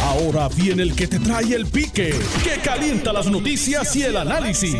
Ahora viene el que te trae el pique, que calienta las noticias y el análisis.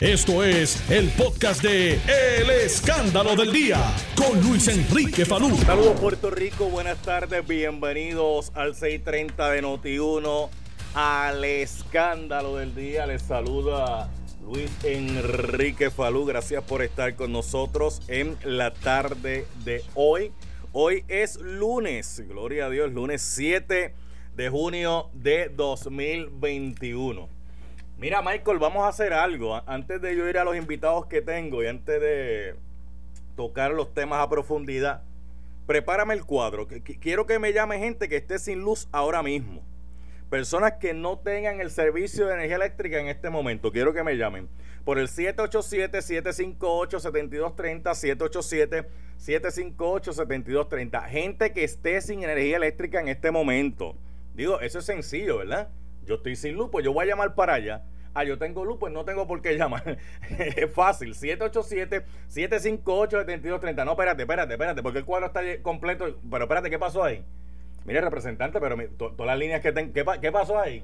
Esto es el podcast de El Escándalo del Día con Luis Enrique Falú. Saludos Puerto Rico, buenas tardes, bienvenidos al 630 de Noti1, al Escándalo del Día. Les saluda Luis Enrique Falú, gracias por estar con nosotros en la tarde de hoy. Hoy es lunes, gloria a Dios, lunes 7 de junio de 2021. Mira, Michael, vamos a hacer algo. Antes de yo ir a los invitados que tengo y antes de tocar los temas a profundidad, prepárame el cuadro. Quiero que me llame gente que esté sin luz ahora mismo. Personas que no tengan el servicio de energía eléctrica en este momento. Quiero que me llamen por el 787-758-7230, 787-758-7230. Gente que esté sin energía eléctrica en este momento. Digo, eso es sencillo, ¿verdad? Yo estoy sin luz, pues yo voy a llamar para allá. Ah, yo tengo luz, pues no tengo por qué llamar. es fácil. 787-758-7230. No, espérate, espérate, espérate, porque el cuadro está completo. Pero espérate, ¿qué pasó ahí? Mire, representante, pero todas las líneas que tengo. ¿qué, ¿Qué pasó ahí?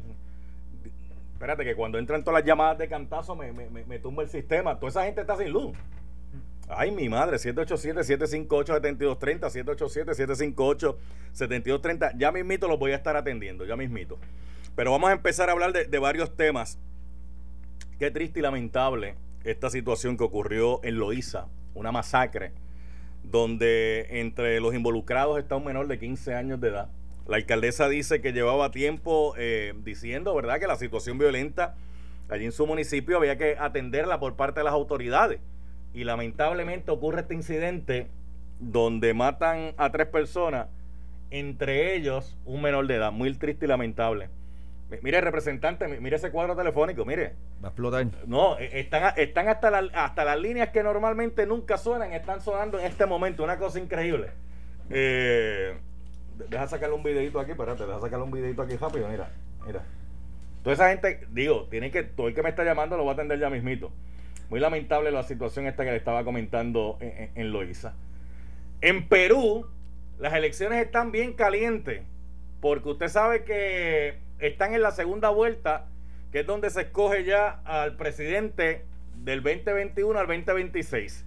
Espérate, que cuando entran todas las llamadas de cantazo me, me, me, tumba el sistema. Toda esa gente está sin luz. Ay, mi madre, 787-758-7230, 787-758-7230. Ya mismito los voy a estar atendiendo, ya mismito. Pero vamos a empezar a hablar de, de, varios temas. Qué triste y lamentable esta situación que ocurrió en Loíza, una masacre, donde entre los involucrados está un menor de 15 años de edad la alcaldesa dice que llevaba tiempo eh, diciendo, ¿verdad?, que la situación violenta allí en su municipio había que atenderla por parte de las autoridades. Y lamentablemente ocurre este incidente donde matan a tres personas, entre ellos un menor de edad, muy triste y lamentable. Mire, representante, mire ese cuadro telefónico, mire. Va a explotar. No, e, están, están hasta, hasta las líneas que normalmente nunca suenan, están sonando en este momento, una cosa increíble. Eh, deja sacarle un videito aquí, espérate, deja sacarle un videito aquí rápido, mira, mira. Toda esa gente, digo, tiene que, todo el que me está llamando lo va a atender ya mismito. Muy lamentable la situación esta que le estaba comentando en, en, Loíza. En Perú, las elecciones están bien calientes, porque usted sabe que están en la segunda vuelta, que es donde se escoge ya al presidente del 2021 al 2026.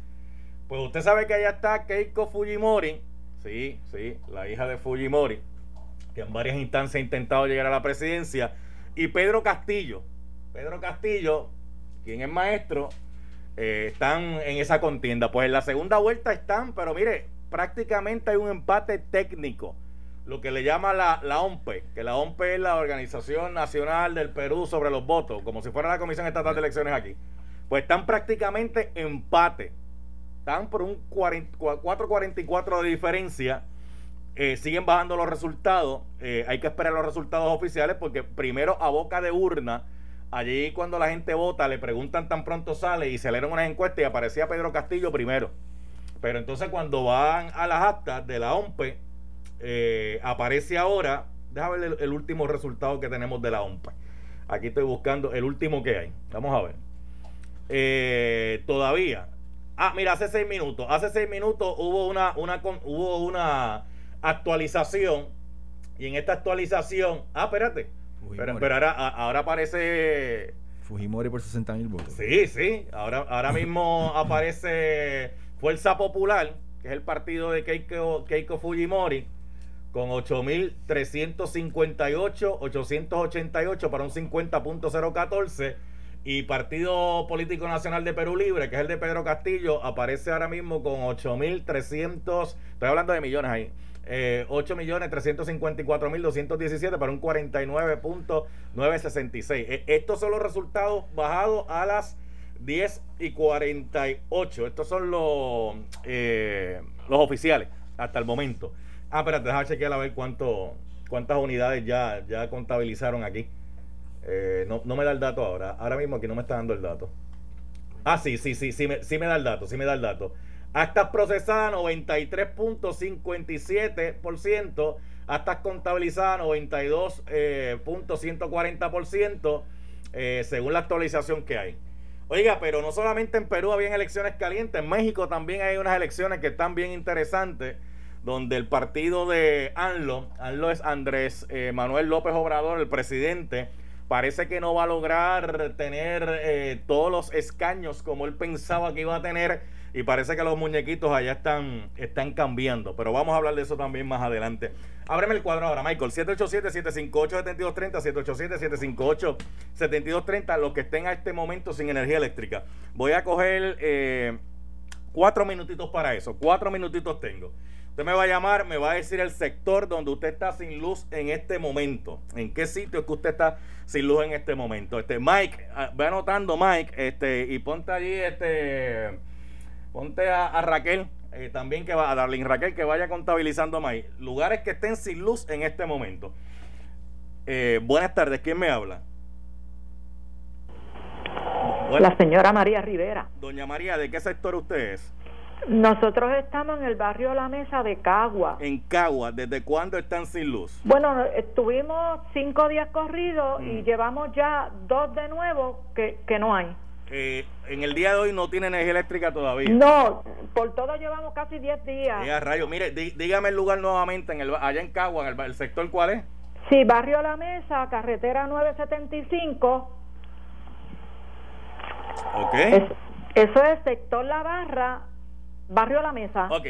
Pues usted sabe que allá está Keiko Fujimori, Sí, sí, la hija de Fujimori, que en varias instancias ha intentado llegar a la presidencia, y Pedro Castillo. Pedro Castillo, quien es maestro, eh, están en esa contienda. Pues en la segunda vuelta están, pero mire, prácticamente hay un empate técnico, lo que le llama la, la OMPE, que la OMPE es la Organización Nacional del Perú sobre los Votos, como si fuera la Comisión Estatal de Elecciones aquí. Pues están prácticamente empate están por un 4.44 de diferencia. Eh, siguen bajando los resultados. Eh, hay que esperar los resultados oficiales porque primero a boca de urna, allí cuando la gente vota, le preguntan tan pronto sale y se leen unas encuestas y aparecía Pedro Castillo primero. Pero entonces cuando van a las actas de la OMPE, eh, aparece ahora, déjame ver el, último resultado que tenemos de la OMPE. Aquí estoy buscando el último que hay. Vamos a ver. todavía Ah, mira, hace seis minutos. Hace seis minutos hubo una, una, hubo una actualización. Y en esta actualización. Ah, espérate. Pero, pero, ahora, ahora aparece. Fujimori por 60 mil votos. Sí, sí. Ahora, ahora mismo aparece Fuerza Popular, que es el partido de Keiko, Keiko Fujimori, con 8.358, 888 para un 50.014 y Partido Político Nacional de Perú Libre, que es el de Pedro Castillo, aparece ahora mismo con 8.300, estoy hablando de millones ahí, eh, 8.354.217 para un 49.966. E, estos son los resultados bajados a las 10 y 48. Estos son los, eh, los oficiales hasta el momento. Ah, espérate, déjame chequear a ver cuánto, cuántas unidades ya, ya contabilizaron aquí. Eh, no, no, me da el dato ahora. Ahora mismo aquí no me está dando el dato. Ah, sí, sí, sí, sí me, sí me da el dato, sí me da el dato. Actas procesadas 93.57%, actas contabilizadas 92.140%, eh, según la actualización que hay. Oiga, pero no solamente en Perú habían elecciones calientes, en México también hay unas elecciones que están bien interesantes, donde el partido de ANLO, ANLO es Andrés eh, Manuel López Obrador, el presidente, parece que no va a lograr tener eh, todos los escaños como él pensaba que iba a tener y parece que los muñequitos allá están, están cambiando. Pero vamos a hablar de eso también más adelante. Ábreme el cuadro ahora, Michael. 787-758-7230, 787-758-7230, los que estén a este momento sin energía eléctrica. Voy a coger eh, cuatro minutitos para eso. Cuatro minutitos tengo. Usted me va a llamar, me va a decir el sector donde usted está sin luz en este momento. En qué sitio es que usted está sin luz en este momento. Este Mike, ah, ve anotando Mike, este, y ponte allí, este, ponte a, Raquel, eh, también que va, a Darlene Raquel, que vaya contabilizando Mike. Lugares que estén sin luz en este momento. Eh, buenas tardes, ¿quién me habla? La señora María Rivera. Doña María, ¿de qué sector usted es? Nosotros estamos en el barrio La Mesa de Cagua. En Cagua, ¿desde cuándo están sin luz? Bueno, estuvimos cinco días corridos y mm. llevamos ya dos de nuevo que, que no hay. Eh, en el día de hoy no tiene energía eléctrica todavía. No, por todo llevamos casi diez días. Ya, rayo, mire, dígame el lugar nuevamente, en el, allá en Cagua, en el, sector cuál es. Sí, barrio La Mesa, carretera 975. Ok. eso es sector La Barra, Barrio La Mesa. Ok,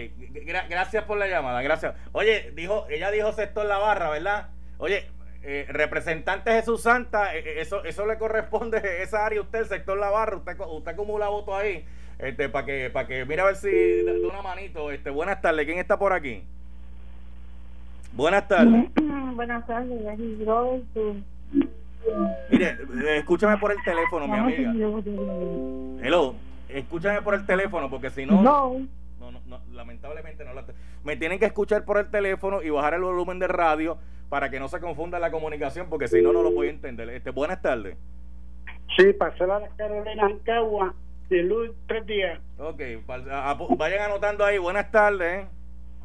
gracias por la llamada, gracias. Oye, dijo, ella dijo sector La Barra, ¿verdad? Oye, eh, representante Jesús Santa, eh, eh, eso eso le corresponde esa área usted, el sector La Barra, usted, usted acumula votos ahí, este, para que, para que, mira a ver si de una manito, este, buenas tardes, ¿quién está por aquí? Buenas tardes. Buenas tardes, Mire, escúchame por el teléfono, mi amiga. Hello escúchame por el teléfono, porque si no, no. No, lamentablemente no la me tienen que escuchar por el teléfono y bajar el volumen de radio para que no se confunda la comunicación porque si no no lo voy a entender. Este buenas tardes. Sí pasé la Carolina en Cagua de luz tres días. Ok vayan anotando ahí. Buenas tardes ¿eh?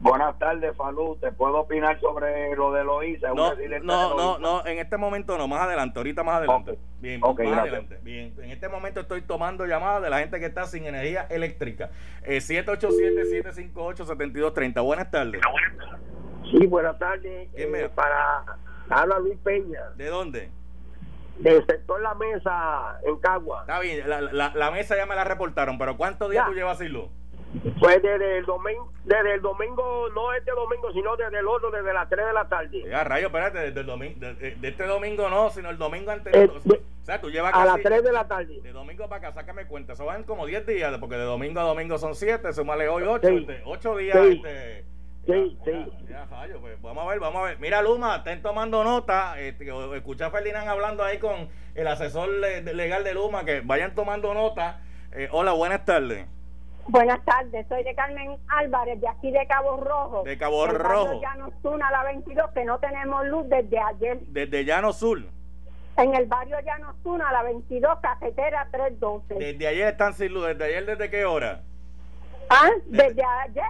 Buenas tardes, Falú. ¿Te puedo opinar sobre lo de Loíza? No, no, no, no, en este momento no, más adelante, ahorita más adelante. Bien, más adelante. Bien, en este momento estoy tomando llamadas de la gente que está sin energía eléctrica. Eh, 787-758-7230. Buenas tardes. Sí, buenas tardes. Eh, para habla Luis Peña. ¿De dónde? Del sector La Mesa en Cagua. Está bien, la, la, la mesa ya me la reportaron, pero ¿cuántos días tú llevas sin luz? Pues desde el domingo, desde el domingo, no este domingo, sino desde el otro, desde las 3 de la tarde. Ya, rayo, espérate, desde el domingo, de, este domingo no, sino el domingo anterior. Eh, o sea, tú llevas A las 3 de la tarde. De domingo para acá, sácame cuenta, eso van como 10 días, porque de domingo a domingo son 7, súmale hoy 8, 8 días. Sí. Este, sí, sí. Ya, rayo, pues vamos a ver, vamos a ver. Mira, Luma, estén tomando nota. Este, escucha a Ferdinand hablando ahí con el asesor legal de Luma, que vayan tomando nota. Eh, hola, buenas tardes. Buenas tardes, soy de Carmen Álvarez, de aquí de Cabo Rojo. De Cabo Rojo. Llano Sur a la 22, que no tenemos luz desde ayer. Desde Llano Sur. En el barrio Llano Sur a la 22, cajetera 312. Desde ayer están sin luz, ¿desde ayer desde qué hora? Ah, desde, ayer,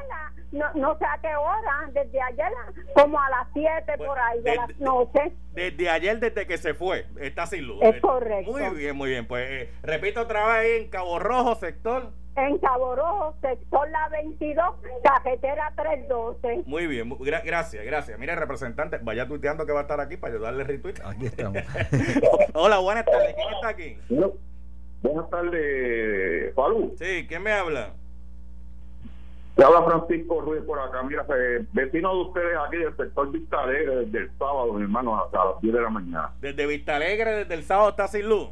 no, no sé a qué hora, desde ayer, como a las 7 pues, por ahí de, la noche. Desde ayer, desde que se fue, está sin luz. Es correcto. Muy bien, muy bien. Pues eh, repito otra vez ahí en Cabo Rojo, sector en Cabo Rojo, sector La 22, cajetera 312. Muy bien, gracias, gracias. Mire, representante, vaya tuiteando que va a estar aquí para ayudarle retweet. Aquí estamos. Hola, buenas tardes. ¿Quién está aquí? buenas tardes, Falú. Sí, ¿quién me habla? Me habla Francisco Ruiz por acá. Mira, eh, vecino de ustedes aquí del sector Vista Alegre desde el sábado, mi hermano, hasta las 10 de la mañana. Desde Vista Alegre, desde el sábado está sin luz.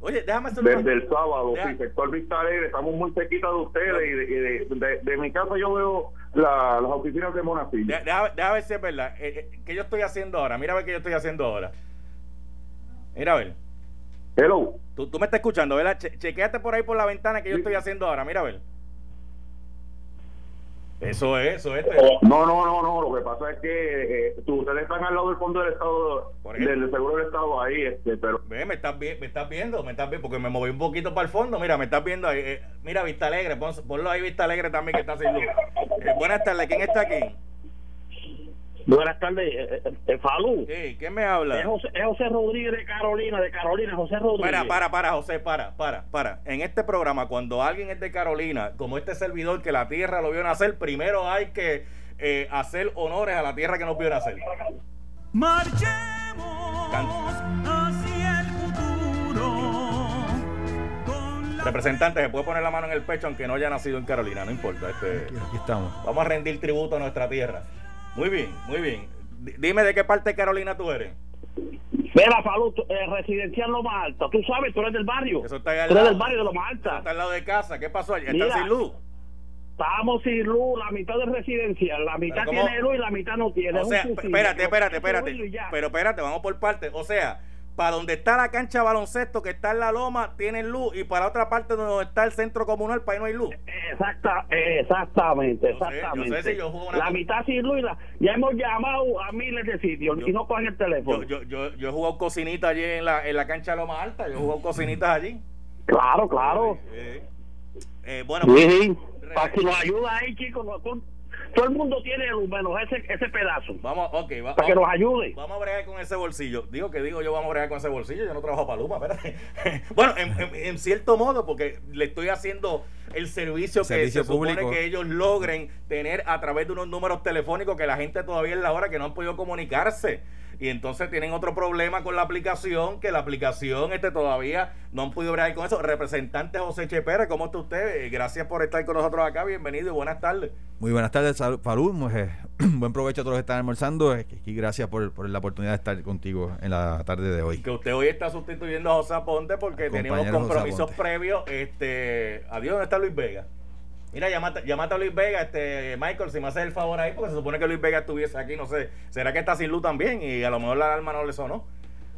Oye, déjame hacer Desde el sábado, sí, sector Vista Alegre, estamos muy cerquita de ustedes y, de, de, mi casa yo veo las oficinas de Monací. Déjame, ver si es verdad. Eh, eh, ¿Qué yo estoy haciendo ahora? Mira a ver qué yo estoy haciendo ahora. Mira a ver. Hello. Tú, tú me estás escuchando, ¿verdad? chequeate por ahí por la ventana que yo estoy haciendo ahora. Mira a ver. Eso es, eso es. No, no, no, no. Lo que pasa es que eh, ustedes están al lado del fondo del Estado, del Seguro del Estado ahí, este, pero. Ve, me estás, me estás viendo, me estás viendo, porque me moví un poquito para el fondo. Mira, me estás viendo ahí. Eh, mira, Vista Alegre, ponlo ahí, Vista Alegre también, que está sin luz. Eh, buenas tardes, ¿quién está aquí? Buenas tardes, eh, eh, eh, Falú. Sí, ¿quién me habla? Es José, es José Rodríguez de Carolina, de Carolina, José Rodríguez. Para, para, para, José, para, para, para. En este programa, cuando alguien es de Carolina, como este servidor que la tierra lo vio nacer, primero hay que eh, hacer honores a la tierra que nos vio nacer. Marchemos hacia el futuro. con la Representante, se puede poner la mano en el pecho aunque no haya nacido en Carolina, no importa. Este, Aquí estamos. vamos a rendir tributo a nuestra tierra. Muy bien, muy bien. D- Dime de qué parte de Carolina tú eres. Mira, tú- eh, residencial Loma Alta. Tú sabes, tú eres del barrio. Eso está ahí al tú eres del barrio de Loma Eso Alta. está al lado de casa. ¿Qué pasó allí? ¿Están Mira. sin luz? Estamos sin luz, la mitad es residencial. La mitad tiene luz y la mitad no tiene. O sea, espérate, espérate, Es espérate. Pero espérate, vamos por partes. O sea, para donde está la cancha de baloncesto, que está en la loma, tienen luz. Y para otra parte donde está el centro comunal, para ahí no hay luz. Exacta, exactamente, Yo sé, yo exactamente. sé si yo juego una la mitad sin luz y la, ya hemos llamado a miles de sitios y no cogen el teléfono. Yo, yo, yo, yo he jugado cocinita allí en la, en la cancha de Loma Alta. Yo he jugado cocinitas allí. Claro, claro. Eh, eh, bueno, Sí, para que nos ayude ahí, chicos. Todo, el mundo tiene menos ese, ese pedazo. vamos, ok, va- Para que nos ayude. vamos a bregar con ese bolsillo. Digo que digo yo, vamos a bregar con ese bolsillo. Yo no trabajo para Luma, espérate. bueno, en, en- en cierto modo, porque le estoy haciendo el servicio que Servicio se supone público. que ellos logren tener a través de unos números telefónicos que la gente todavía es la hora que no han podido comunicarse. Y entonces tienen otro problema con la aplicación, que la aplicación este todavía no han podido bregar con eso. Representante José Chepera, ¿cómo está usted? Eh, Gracias por estar con nosotros acá. Bienvenido y buenas tardes. Muy buenas tardes, Falú. Mu- eh, Buen provecho a todos los que están almorzando. eh, Y gracias por, por la oportunidad de estar contigo en la tarde de hoy. que usted hoy está sustituyendo a José Aponte porque Al tenía unos compañero José compromisos previos. Este, adiós, ¿dónde está Luis Vega? Mira, llamate, llamate a Luis Vega, este, Michael, si me haces el favor ahí, porque se supone que Luis Vega estuviese aquí, no sé. ¿Será que está sin luz también? Y a lo mejor la alarma no le sonó.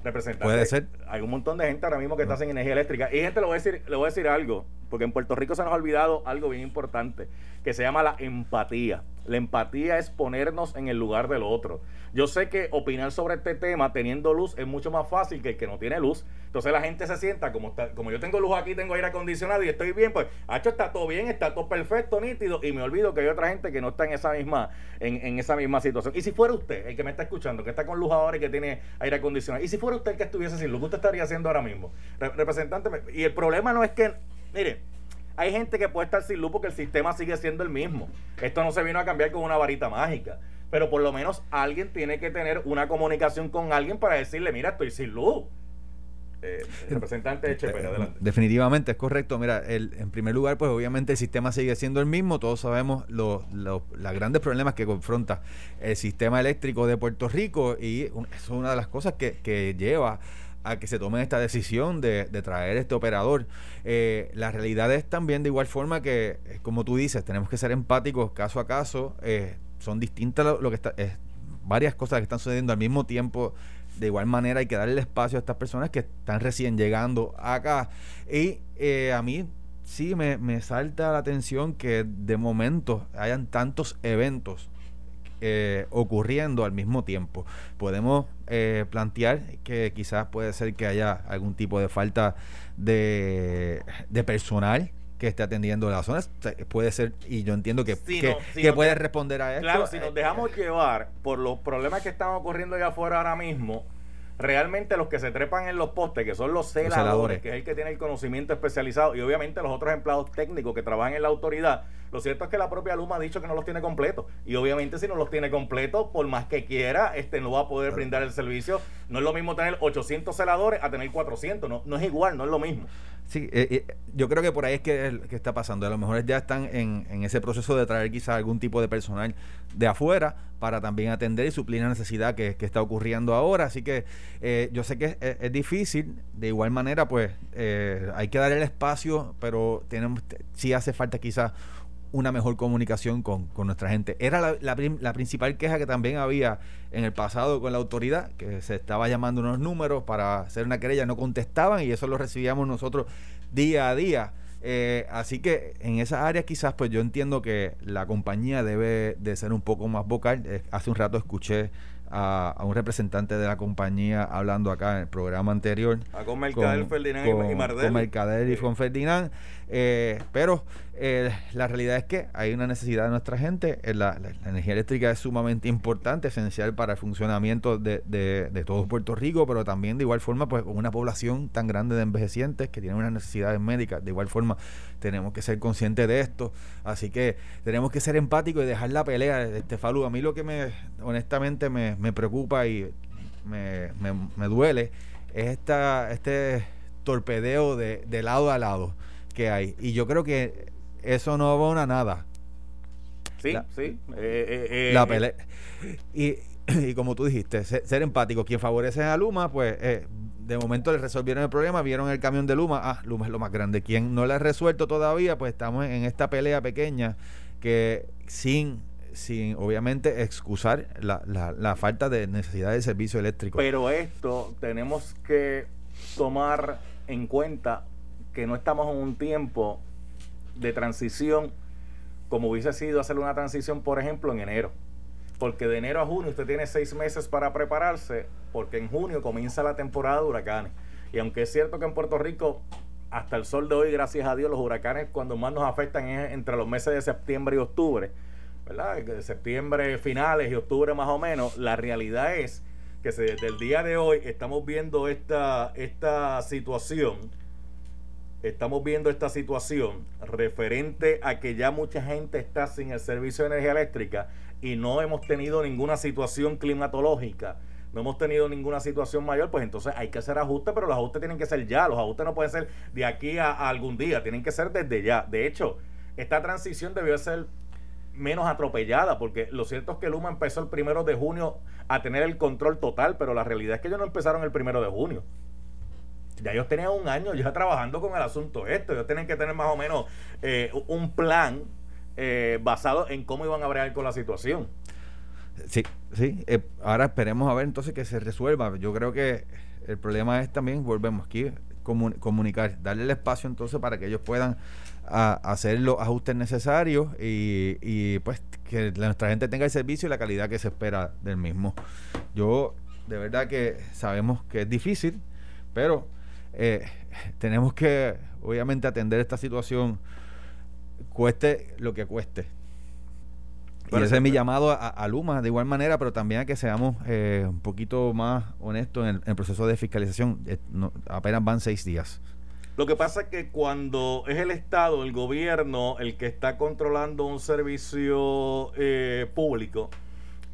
Representante. Puede ser. Hay un montón de gente ahora mismo que está sin energía eléctrica. Y gente, le voy a decir, le voy a decir algo, porque en Puerto Rico se nos ha olvidado algo bien importante, que se llama la empatía. La empatía es ponernos en el lugar del otro. Yo sé que opinar sobre este tema teniendo luz es mucho más fácil que el que no tiene luz. Entonces la gente se sienta, como está, como yo tengo luz aquí, tengo aire acondicionado y estoy bien, pues, hecho está todo bien, está todo perfecto, nítido, y me olvido que hay otra gente que no está en esa misma, en, en esa misma situación. Y si fuera usted, el que me está escuchando, que está con luz ahora y que tiene aire acondicionado, y si fuera usted el que estuviese sin luz, ¿qué usted estaría haciendo ahora mismo? Re- representante, y el problema no es que, mire, hay gente que puede estar sin luz porque el sistema sigue siendo el mismo. Esto no se vino a cambiar con una varita mágica. Pero por lo menos alguien tiene que tener una comunicación con alguien para decirle, mira, estoy sin luz. Eh, representante Chepera, adelante. Definitivamente, es correcto. Mira, el, en primer lugar, pues obviamente el sistema sigue siendo el mismo. Todos sabemos los los- los grandes problemas que confronta el sistema eléctrico de Puerto Rico y un- eso es una de las cosas que, que lleva a que se tome esta decisión de, de traer este operador. Eh, la realidad es también de igual forma que, eh, como tú dices, tenemos que ser empáticos caso a caso. Eh, son distintas lo, que está, es varias cosas que están sucediendo al mismo tiempo. De igual manera hay que darle espacio a estas personas que están recién llegando acá. Y eh, a mí sí me, me salta la atención que de momento hayan tantos eventos eh, ocurriendo al mismo tiempo. Podemos eh, plantear que quizás puede ser que haya algún tipo de falta de, de personal que esté atendiendo las zonas. O sea, puede ser, y yo entiendo que, Si que, no- si que no puede te- responder a esto. Claro, si nos eh, dejamos llevar por los problemas que están ocurriendo allá afuera ahora mismo, realmente los que se trepan en los postes, que son los celadores, celadores. que es el que tiene el conocimiento especializado, y obviamente los otros empleados técnicos que trabajan en la autoridad, lo cierto es que la propia Luma ha dicho que no los tiene completos. Y obviamente si no los tiene completos, por más que quiera, este no va a poder brindar el servicio. No es lo mismo tener 800 celadores a tener 400. No, no es igual, no es lo mismo. Sí, eh, eh, yo creo que por ahí es que, que está pasando. A lo mejor ya están en, en ese proceso de traer quizás algún tipo de personal de afuera para también atender y suplir la necesidad que, que está ocurriendo ahora. Así que eh, yo sé que es, es- es difícil. De igual manera, pues eh, hay que dar el espacio, pero tenemos, sí hace falta quizás una mejor comunicación con, con nuestra gente. Era la, la prim- la principal queja que también había en el pasado con la autoridad, que se estaba llamando unos números para hacer una querella, no contestaban y eso lo recibíamos nosotros día a día. Eh, así que en esa área quizás pues yo entiendo que la compañía debe de ser un poco más vocal. Eh, hace un rato escuché a, a un representante de la compañía hablando acá en el programa anterior Ah, con Mercader, Ferdinand y- con Mercader y con Ferdinand. Eh, pero eh, la realidad es que hay una necesidad de nuestra gente. eh, La, la- energía eléctrica es sumamente importante, esencial para el funcionamiento de, de- de todo Puerto Rico, pero también de igual forma, pues una población tan grande de envejecientes que tienen unas necesidades médicas, de igual forma tenemos que ser conscientes de esto. Así que tenemos que ser empáticos y dejar la pelea. Este Falú, a mí lo que me honestamente me, me preocupa y me, me- me duele es esta, este torpedeo de, de lado a lado que hay. Y yo creo que eso no va a nada. Sí, La- sí. eh, eh, eh, la pelea. Y, y como tú dijiste, ser, ser empático. Quien favorece a Luma, pues eh, de momento le resolvieron el problema, vieron el camión de Luma. Ah, Luma es lo más grande. Quien no le ha resuelto todavía, pues estamos en esta pelea pequeña que sin, sin obviamente excusar la, la, la falta de necesidad de servicio eléctrico. Pero esto tenemos que tomar en cuenta que no estamos en un tiempo de transición como hubiese sido hacer una transición, por ejemplo, en enero. Porque de enero a junio usted tiene seis meses para prepararse, porque en junio comienza la temporada de huracanes. Y aunque es cierto que en Puerto Rico, hasta el sol de hoy, gracias a Dios, los huracanes cuando más nos afectan es entre los meses de septiembre y octubre, ¿verdad? De septiembre finales y octubre más o menos, la realidad es que desde el día de hoy estamos viendo esta, esta situación, estamos viendo esta situación referente a que ya mucha gente está sin el servicio de energía eléctrica y no hemos tenido ninguna situación climatológica, no hemos tenido ninguna situación mayor, pues entonces hay que hacer ajustes, pero los ajustes tienen que ser ya, los ajustes no pueden ser de aquí a, algún día, tienen que ser desde ya. De hecho, esta transición debió ser menos atropellada, porque lo cierto es que Luma empezó el primero de junio a tener el control total, pero la realidad es que ellos no empezaron el primero de junio. Ya ellos tenían un año ya trabajando con el asunto esto. Ellos tienen que tener más o menos eh, un plan eh, basado en cómo iban a bregar con la situación. Sí, sí. eh, ahora esperemos a ver entonces que se resuelva. Yo creo que el problema es también, volvemos aquí, comu- comunicar, darle el espacio entonces para que ellos puedan hacer los ajustes necesarios y, pues que nuestra gente tenga el servicio y la calidad que se espera del mismo. Yo de verdad que sabemos que es difícil, pero eh, tenemos que obviamente atender esta situación cueste lo que cueste. Y ese es mi pero- llamado a, a Luma de igual manera, pero también a que seamos eh, un poquito más honestos en el, en el proceso de fiscalización. Eh, no- apenas van seis días. Lo que pasa es que cuando es el Estado, el gobierno, el que está controlando un servicio eh, público,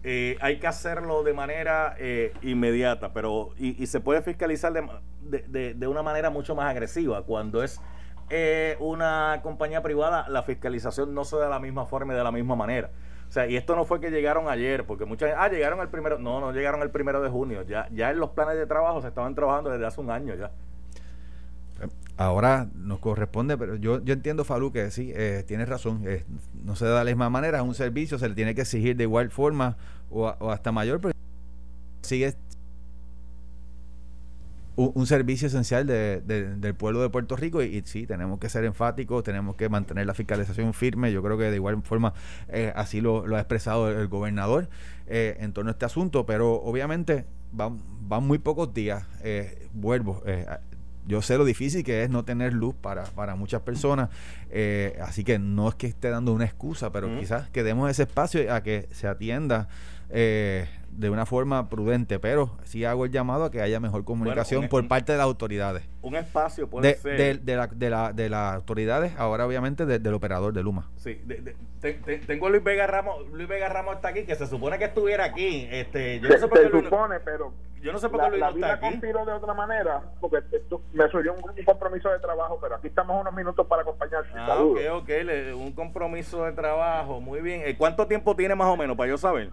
eh, hay que hacerlo de manera eh, inmediata, pero y, y se puede fiscalizar de, de una manera mucho más agresiva. Cuando es eh, una compañía privada, la fiscalización no se da de la misma forma y de la misma manera. O sea, y esto no fue que llegaron ayer, porque muchas ah, llegaron el primero, no, no llegaron el primero de junio, ya, ya en los planes de trabajo se estaban trabajando desde hace un año ya. Ahora nos corresponde, pero yo, yo entiendo, Falú, que sí, eh, tienes razón. eh, no se da de la misma manera. Es un servicio, se le tiene que exigir de igual forma o, o hasta mayor, pero sigue un, servicio esencial de- de- del pueblo de Puerto Rico y, sí, tenemos que ser enfáticos, tenemos que mantener la fiscalización firme. Yo creo que de igual forma eh, así lo, ha expresado el, el gobernador eh, en torno a este asunto, pero obviamente van, van muy pocos días. vuelvo, yo sé lo difícil que es no tener luz para, para muchas personas, eh, así que no es que esté dando una excusa, pero quizás que demos ese espacio a que se atienda eh, de una forma prudente, pero sí hago el llamado a que haya mejor comunicación un- por un- parte de las autoridades. Un espacio puede De, ser. de, de la, de, la, de las autoridades, ahora obviamente de- del operador de Luma. Sí, de- de- te- te- tengo a Luis Vega Ramos, Luis Vega Ramos está aquí, que se supone que estuviera aquí. Este, yo no Se, sé por qué se Luis, supone, pero yo no sé por la, qué Luis la no está vida aquí. conspiró de otra manera, porque esto me surgió un, un compromiso de trabajo, pero aquí estamos unos minutos para acompañarte. Ah, ok, ok, le- un compromiso de trabajo, muy bien. Eh, ¿Cuánto tiempo tiene más o menos para yo saber?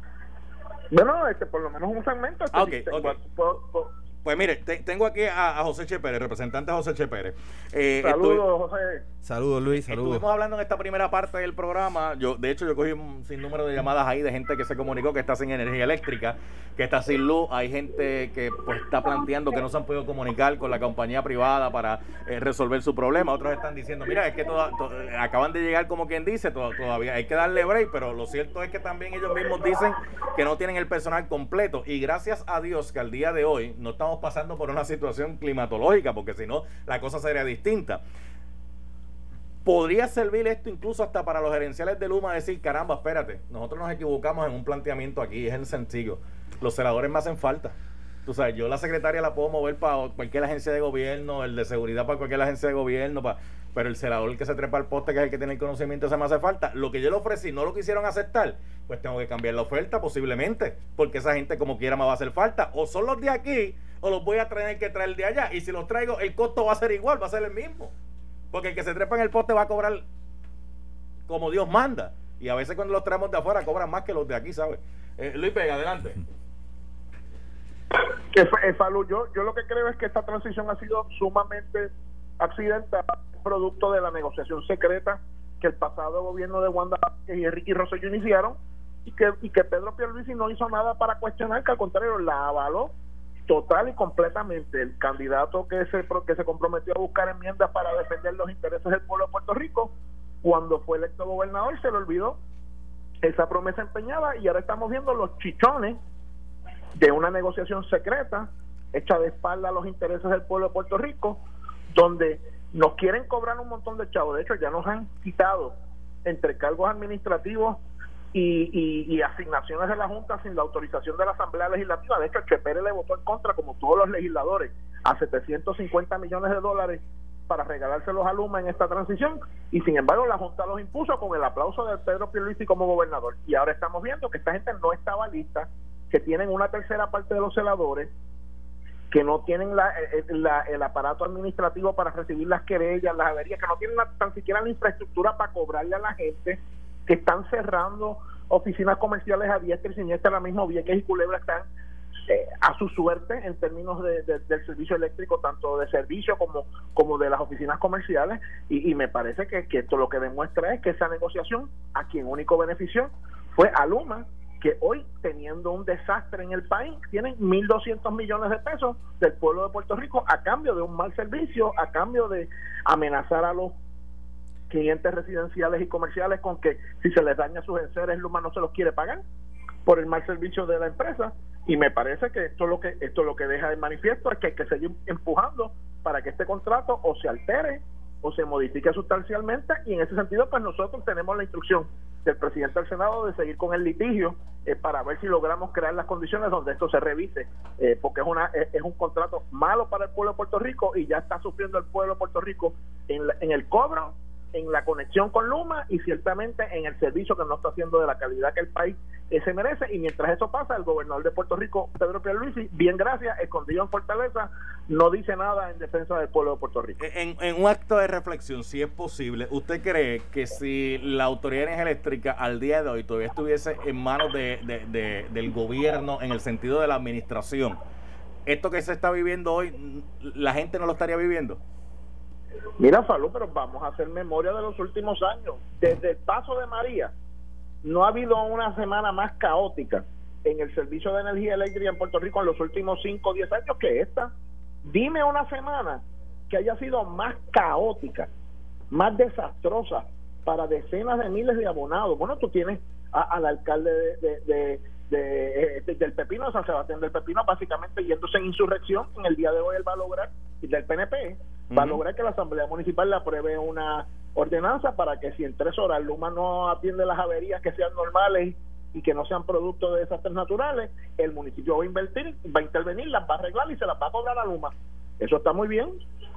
Bueno, este, por lo menos un segmento. este, Ah, ok, tengo- ok. puedo- puedo- Pues mire, te- tengo aquí a, a José Che Pérez, representante José Che Pérez. Eh, estoy- Saludos, José. Saludos Luis, saludos. Estuvimos hablando en esta primera parte del programa. Yo, de hecho, yo cogí un sinnúmero de llamadas ahí de gente que se comunicó que está sin energía eléctrica, que está sin luz. Hay gente que pues está planteando que no se han podido comunicar con la compañía privada para eh, resolver su problema. Otros están diciendo, mira, es que toda- to- acaban de llegar como quien dice, to- todavía hay que darle break, pero lo cierto es que también ellos mismos dicen que no tienen el personal completo. Y gracias a Dios que al día de hoy no estamos pasando por una situación climatológica, porque si no, la cosa sería distinta. podría servir esto incluso hasta para los gerenciales de Luma decir, caramba, espérate, nosotros nos equivocamos en un planteamiento aquí, es en sencillo. Los celadores me hacen falta. Tú sabes, yo la secretaria la puedo mover para cualquier agencia de gobierno, el de seguridad para cualquier agencia de gobierno, para, pero el celador que se trepa al poste, que es el que tiene el conocimiento, ese me hace falta. Lo que yo le ofrecí no lo quisieron aceptar, pues tengo que cambiar la oferta posiblemente, porque esa gente como quiera me va a hacer falta. O son los de aquí, o los voy a tener que traer de allá. Y si los traigo, el costo va a ser igual, va a ser el mismo. Porque el que se trepa en el poste va a cobrar como Dios manda. Y a veces cuando los traemos de afuera cobran más que los de aquí, ¿sabes? Eh, Luis Vega, adelante. Fa- eh, yo, yo lo que creo es que esta transición ha sido sumamente accidental, producto de la negociación secreta que el pasado gobierno de Wanda y Enrique Rosselló iniciaron y que, y que Pedro Pierluisi no hizo nada para cuestionar, que al contrario la avaló total y completamente. El candidato que se, que se comprometió a buscar enmiendas para defender los intereses del pueblo de Puerto Rico, cuando fue electo gobernador, se le olvidó esa promesa empeñada y ahora estamos viendo los chichones de una negociación secreta hecha de espalda a los intereses del pueblo de Puerto Rico, donde nos quieren cobrar un montón de chavos. De hecho, ya nos han quitado entre cargos administrativos y, y- y asignaciones de la Junta sin la autorización de la Asamblea Legislativa. De hecho, Chepere le votó en contra, como todos los legisladores, a 750 millones de dólares para regalárselos a Luma en esta transición y sin embargo la Junta los impuso con el aplauso de Pedro Pierluisi como gobernador y ahora estamos viendo que esta gente no estaba lista que tienen una tercera parte de los celadores que no tienen la, eh, la- el aparato administrativo para recibir las querellas, las averías, que no tienen la- tan siquiera la infraestructura para cobrarle a la gente, que están cerrando oficinas comerciales a diestra y siniestra, ahora mismo Vieques y Culebra están eh, a su suerte en términos de- de- del servicio eléctrico, tanto de servicio como, como de las oficinas comerciales, y, y me parece que, que esto lo que demuestra es que esa negociación a quien único benefició fue a Luma, que hoy, teniendo un desastre en el país, tienen 1.200 millones de pesos del pueblo de Puerto Rico a cambio de un mal servicio, a cambio de amenazar a los clientes residenciales y comerciales con que si se les daña sus enseres, Luma no se los quiere pagar por el mal servicio de la empresa. Y me parece que esto lo que esto lo que deja de manifiesto es que hay que seguir empujando para que este contrato o se altere o se modifique sustancialmente. Y en ese sentido pues nosotros tenemos la instrucción del presidente del Senado de seguir con el litigio eh, para ver si logramos crear las condiciones donde esto se revise eh, porque es una es, es un contrato malo para el pueblo de Puerto Rico y ya está sufriendo el pueblo de Puerto Rico en, la- en el cobro en la conexión con Luma y ciertamente en el servicio que no está haciendo de la calidad que el país eh, se merece y mientras eso pasa el gobernador de Puerto Rico Pedro Pierluisi bien gracias escondido en Fortaleza no dice nada en defensa del pueblo de Puerto Rico En, en un acto de reflexión, si es posible, ¿usted cree que si la Autoridad de Energía Eléctrica al día de hoy todavía estuviese en manos de- del gobierno en el sentido de la administración, esto que se está viviendo hoy, la gente no lo estaría viviendo? Mira, Falú, pero vamos a hacer memoria de los últimos años. Desde el paso de María, no ha habido una semana más caótica en el servicio de energía eléctrica en Puerto Rico en los últimos 5 o 10 años que esta. Dime una semana que haya sido más caótica, más desastrosa para decenas de miles de abonados. Bueno, tú tienes a- al alcalde de, de- de- de, eh, del Pepino, de San Sebastián del Pepino, básicamente yéndose en insurrección. En el día de hoy él va a lograr, y del PNP, va a lograr que la Asamblea Municipal le apruebe una ordenanza para que si en tres horas Luma no atiende las averías que sean normales y que no sean producto de desastres naturales, el municipio va a invertir, va a intervenir, las va a arreglar y se las va a cobrar a Luma. Eso está muy bien.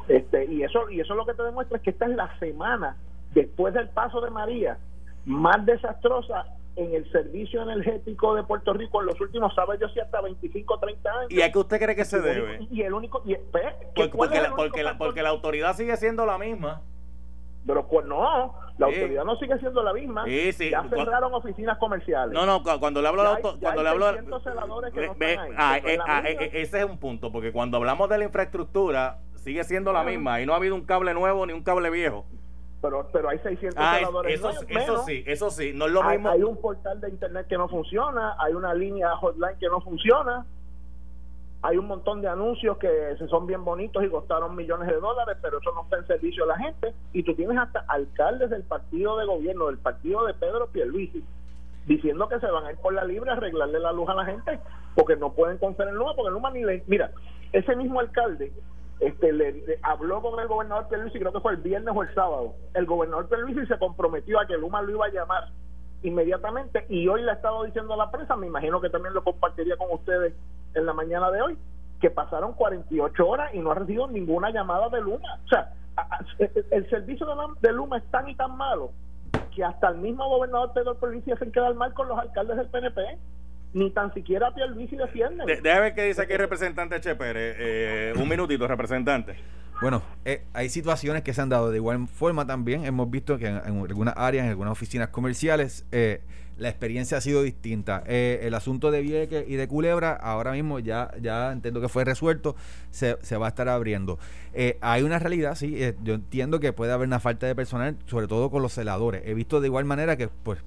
Este, y eso y eso lo que te demuestra es que esta es la semana después del paso de María más desastrosa en el servicio energético de Puerto Rico en los últimos, ¿sabes yo si hasta 25 o 30 años? ¿Y a qué usted cree que se Y debe? único- Y el único... Y, pues, Porque, ¿que cuál porque la, porque, la, porque la autoridad sigue siendo la misma. Pero pues no, la Sí. autoridad no sigue siendo la misma. Sí, sí. Ya cerraron oficinas comerciales. No, no, cu- cuando le hablo Ya auto- hay- ya cuando le hablo 600 celadores que Ve- no ve- están ahí. ah, eh, la ah, eh, ese es un punto, porque cuando hablamos de la infraestructura, sigue siendo la misma y no ha habido un cable nuevo ni un cable viejo. Pero, pero hay 600 Ah, eso, menos. sí, eso sí, no es lo hay, mismo. hay un portal de internet que no funciona, hay una línea hotline que no funciona, hay un montón de anuncios que se son bien bonitos y costaron millones de dólares, pero eso no está en servicio a la gente. Y tú tienes hasta alcaldes del partido de gobierno, del partido de Pedro Pierluisi, diciendo que se van a ir por la libre a arreglarle la luz a la gente porque no pueden confiar en Luma, porque Luma ni le... Mira, ese mismo alcalde este, le, habló con el gobernador Pierluisi, creo que fue el viernes o el sábado. El gobernador Pierluisi se comprometió a que Luma lo iba a llamar inmediatamente y hoy le ha estado diciendo a la prensa, me imagino que también lo compartiría con ustedes en la mañana de hoy, que pasaron 48 horas y no ha recibido ninguna llamada de Luma. O sea, el, servicio de Luma es tan y tan malo que hasta el mismo gobernador Pedro Pierluisi hacen quedar mal con los alcaldes del PNP. Ni tan siquiera Pierluisi defiende. De- Déjame ver qué dice aquí el representante Che Pérez. Eh, un minutito, representante. Bueno, eh, hay situaciones que se han dado de igual forma también. Hemos visto que en, en algunas áreas, en algunas oficinas comerciales, eh, la experiencia ha sido distinta. Eh, el asunto de Vieques y de Culebra, ahora mismo ya, ya entiendo que fue resuelto, se, se va a estar abriendo. Eh, hay una realidad, sí, eh, yo entiendo que puede haber una falta de personal, sobre todo con los celadores. He visto de igual manera que, pues,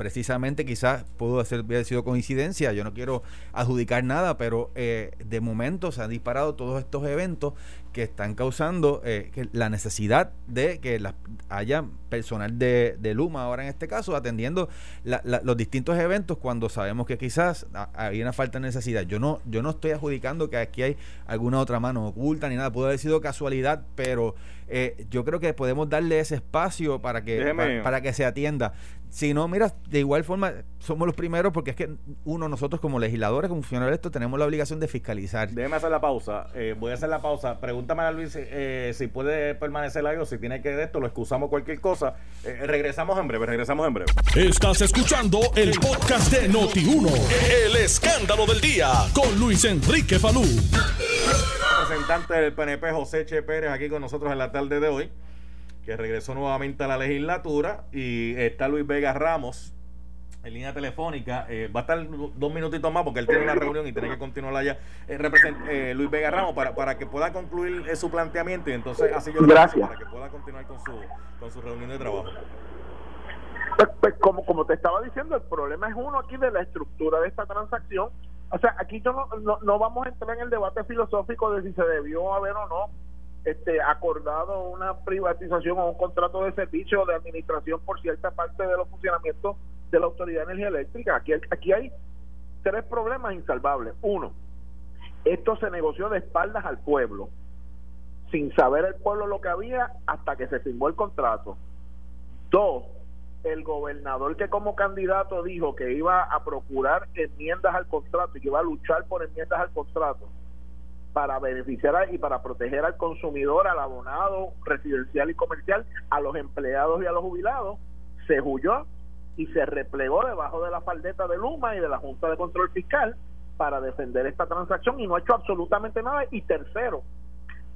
precisamente quizás pudo hacer, haber sido coincidencia, yo no quiero adjudicar nada, pero eh, de momento se han disparado todos estos eventos que están causando eh, que la necesidad de que las- haya personal de, de Luma ahora en este caso atendiendo la- la- los distintos eventos cuando sabemos que quizás ha- hay una falta de necesidad. Yo no, yo no estoy adjudicando que aquí hay alguna otra mano oculta ni nada, puede haber sido casualidad, pero eh, yo creo que podemos darle ese espacio para que, para que se atienda. Si no, mira, de igual forma somos los primeros porque es que uno, nosotros como legisladores, como funcionarios de esto, tenemos la obligación de fiscalizar. Déjeme hacer la pausa. Eh, voy a hacer la pausa. Pregúntame a Luis eh, si puede permanecer algo, si tiene que de esto, lo excusamos cualquier cosa. Eh, regresamos en breve, regresamos en breve. Estás escuchando el podcast de Noti1. El escándalo del día con Luis Enrique Falú. representante del PNP, José Che Pérez, aquí con nosotros en la tarde de hoy, que regresó nuevamente a la legislatura. Y está Luis Vega Ramos en línea telefónica. Eh, va a estar dos minutitos más porque él tiene una reunión y tiene que continuar allá. Eh, eh, Luis Vega Ramos, para, para que pueda concluir eh, su planteamiento y entonces así yo le Gracias. paso para que pueda continuar con su, con su reunión de trabajo. Pues, pues, como, como te estaba diciendo, el problema es uno aquí de la estructura de esta transacción. O sea, aquí yo no, no, no vamos a entrar en el debate filosófico de si se debió haber o no este acordado una privatización o un contrato de servicio de administración por cierta parte de los funcionamientos de la Autoridad de Energía Eléctrica. Aquí, aquí hay tres problemas insalvables. Uno, esto se negoció de espaldas al pueblo, sin saber el pueblo lo que había hasta que se firmó el contrato. Dos, el gobernador que como candidato dijo que iba a procurar enmiendas al contrato y que iba a luchar por enmiendas al contrato para beneficiar y para proteger al consumidor, al abonado residencial y comercial, a los empleados y a los jubilados, se huyó y se replegó debajo de la faldeta de Luma y de la Junta de Control Fiscal para defender esta transacción y no ha hecho absolutamente nada. Y tercero,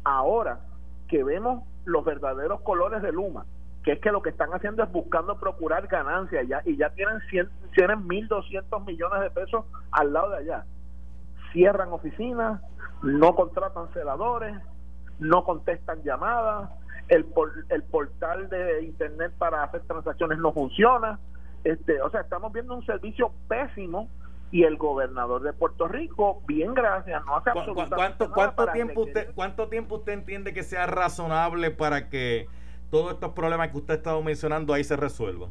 ahora que vemos los verdaderos colores de Luma, que es que lo que están haciendo es buscando procurar ganancias ya y ya tienen 100, tienen 1.200 millones de pesos al lado de allá. Cierran oficinas, no contratan celadores, no contestan llamadas, el, por- el portal de internet para hacer transacciones no funciona. Este, o sea, estamos viendo un servicio pésimo y el gobernador de Puerto Rico, bien gracias, no hace ¿Cu- cu- absolutamente ¿Cuánto, nada cuánto tiempo usted, ¿Cuánto tiempo usted entiende que sea razonable para que todos estos problemas que usted ha estado mencionando ahí se resuelvan?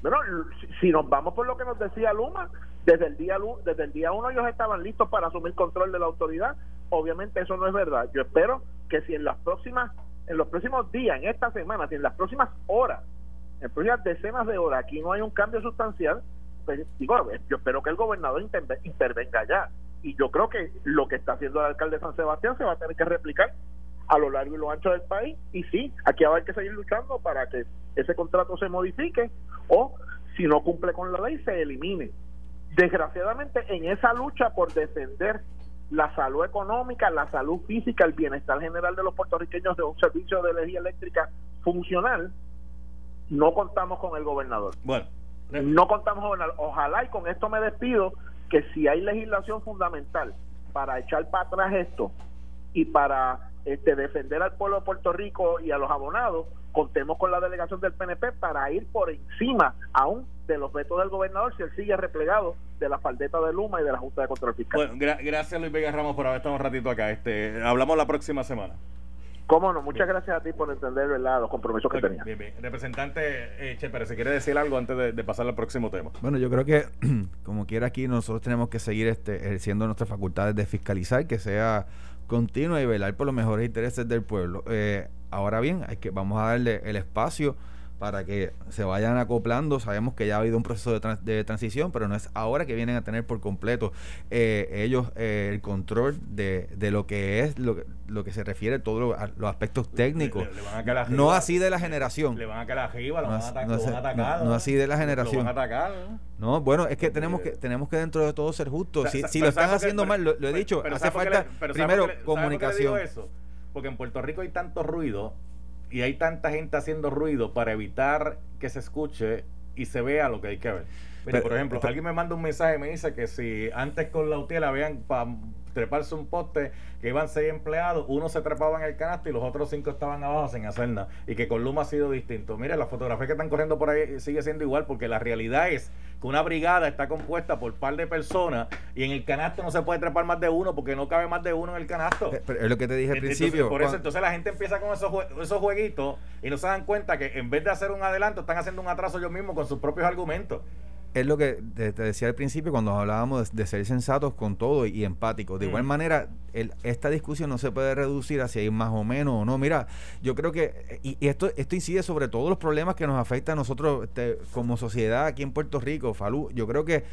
Bueno, si, si nos vamos por lo que nos decía Luma, desde el día desde el día uno ellos estaban listos para asumir control de la autoridad. Obviamente eso no es verdad. Yo espero que si en las próximas, en los próximos días, en esta semana, si en las próximas horas, en las próximas decenas de horas, aquí no hay un cambio sustancial, pues digo, yo espero que el gobernador interve- intervenga ya. Y yo creo que lo que está haciendo el alcalde de San Sebastián se va a tener que replicar a lo largo y lo ancho del país. Y sí, aquí va a haber que seguir luchando para que ese contrato se modifique o si no cumple con la ley se elimine. Desgraciadamente en esa lucha por defender la salud económica, la salud física, el bienestar general de los puertorriqueños de un servicio de energía eléctrica funcional, no contamos con el gobernador. Bueno, No contamos con el Ojalá y con esto me despido que si hay legislación fundamental para echar para atrás esto y para este, defender al pueblo de Puerto Rico y a los abonados, contemos con la delegación del PNP para ir por encima aún de los vetos del gobernador si él sigue replegado de la faldeta de Luma y de la Junta de Control Fiscal. Bueno, gra- gracias Luis Vega Ramos por haber estado un ratito acá. Este, hablamos la próxima semana. Cómo no, muchas gracias a ti por entender ¿verdad? los compromisos que Ok, tenías. Bien, bien. Representante eh, Chepere, si quiere decir algo antes de, de pasar al próximo tema. Bueno, yo creo que como quiera aquí nosotros tenemos que seguir este, ejerciendo nuestras facultades de fiscalizar, que sea continua y velar por los mejores intereses del pueblo. Eh, ahora bien, hay que vamos a darle el espacio para que se vayan acoplando. Sabemos que ya ha habido un proceso de, de transición, pero no es ahora que vienen a tener por completo eh, ellos eh, el control de, de lo que es lo, que- lo que se refiere a todos los, los aspectos técnicos. Le- le van a caer no así de la generación. Le van a caer arriba, lo No van a, no van atacar. no- no así de la generación. Lo van a atacar. ¿no? No, bueno, es que tenemos que tenemos que dentro de todo ser justos. O sea, Si, lo ¿sabes están haciendo mal, lo, lo he pero- dicho, pero hace ¿sabes por qué falta le- pero ¿sabes primero por qué le- ¿sabes por qué le comunicación. Porque en Puerto Rico hay tanto ruido y hay tanta gente haciendo ruido para evitar que se escuche y se vea lo que hay que ver. Mire, Pero- por ejemplo, pero- alguien me manda un mensaje y me dice que si antes con la utiela habían para treparse un poste que iban seis empleados, uno se trepaba en el canasto y los otros cinco estaban abajo sin hacer nada. Y que con Luma ha sido distinto. Mire, la fotografía que están corriendo por ahí sigue siendo igual porque la realidad es que una brigada está compuesta por par de personas y en el canasto no se puede trepar más de uno porque no cabe más de uno en el canasto. Eh, pero es lo que te dije al Entonces, principio. por eso, entonces la gente empieza con esos, jue- esos jueguitos y no se dan cuenta que en vez de hacer un adelanto, están haciendo un atraso ellos mismos con sus propios argumentos. Es lo que te, decía al principio cuando hablábamos de, de ser sensatos con todo y, empáticos. De igual Mm. manera, el- esta discusión no se puede reducir hacia ir más o menos o no. Mira, yo creo que, y, y esto, esto incide sobre todos los problemas que nos afecta a nosotros este, como sociedad aquí en Puerto Rico, Falú. Yo creo que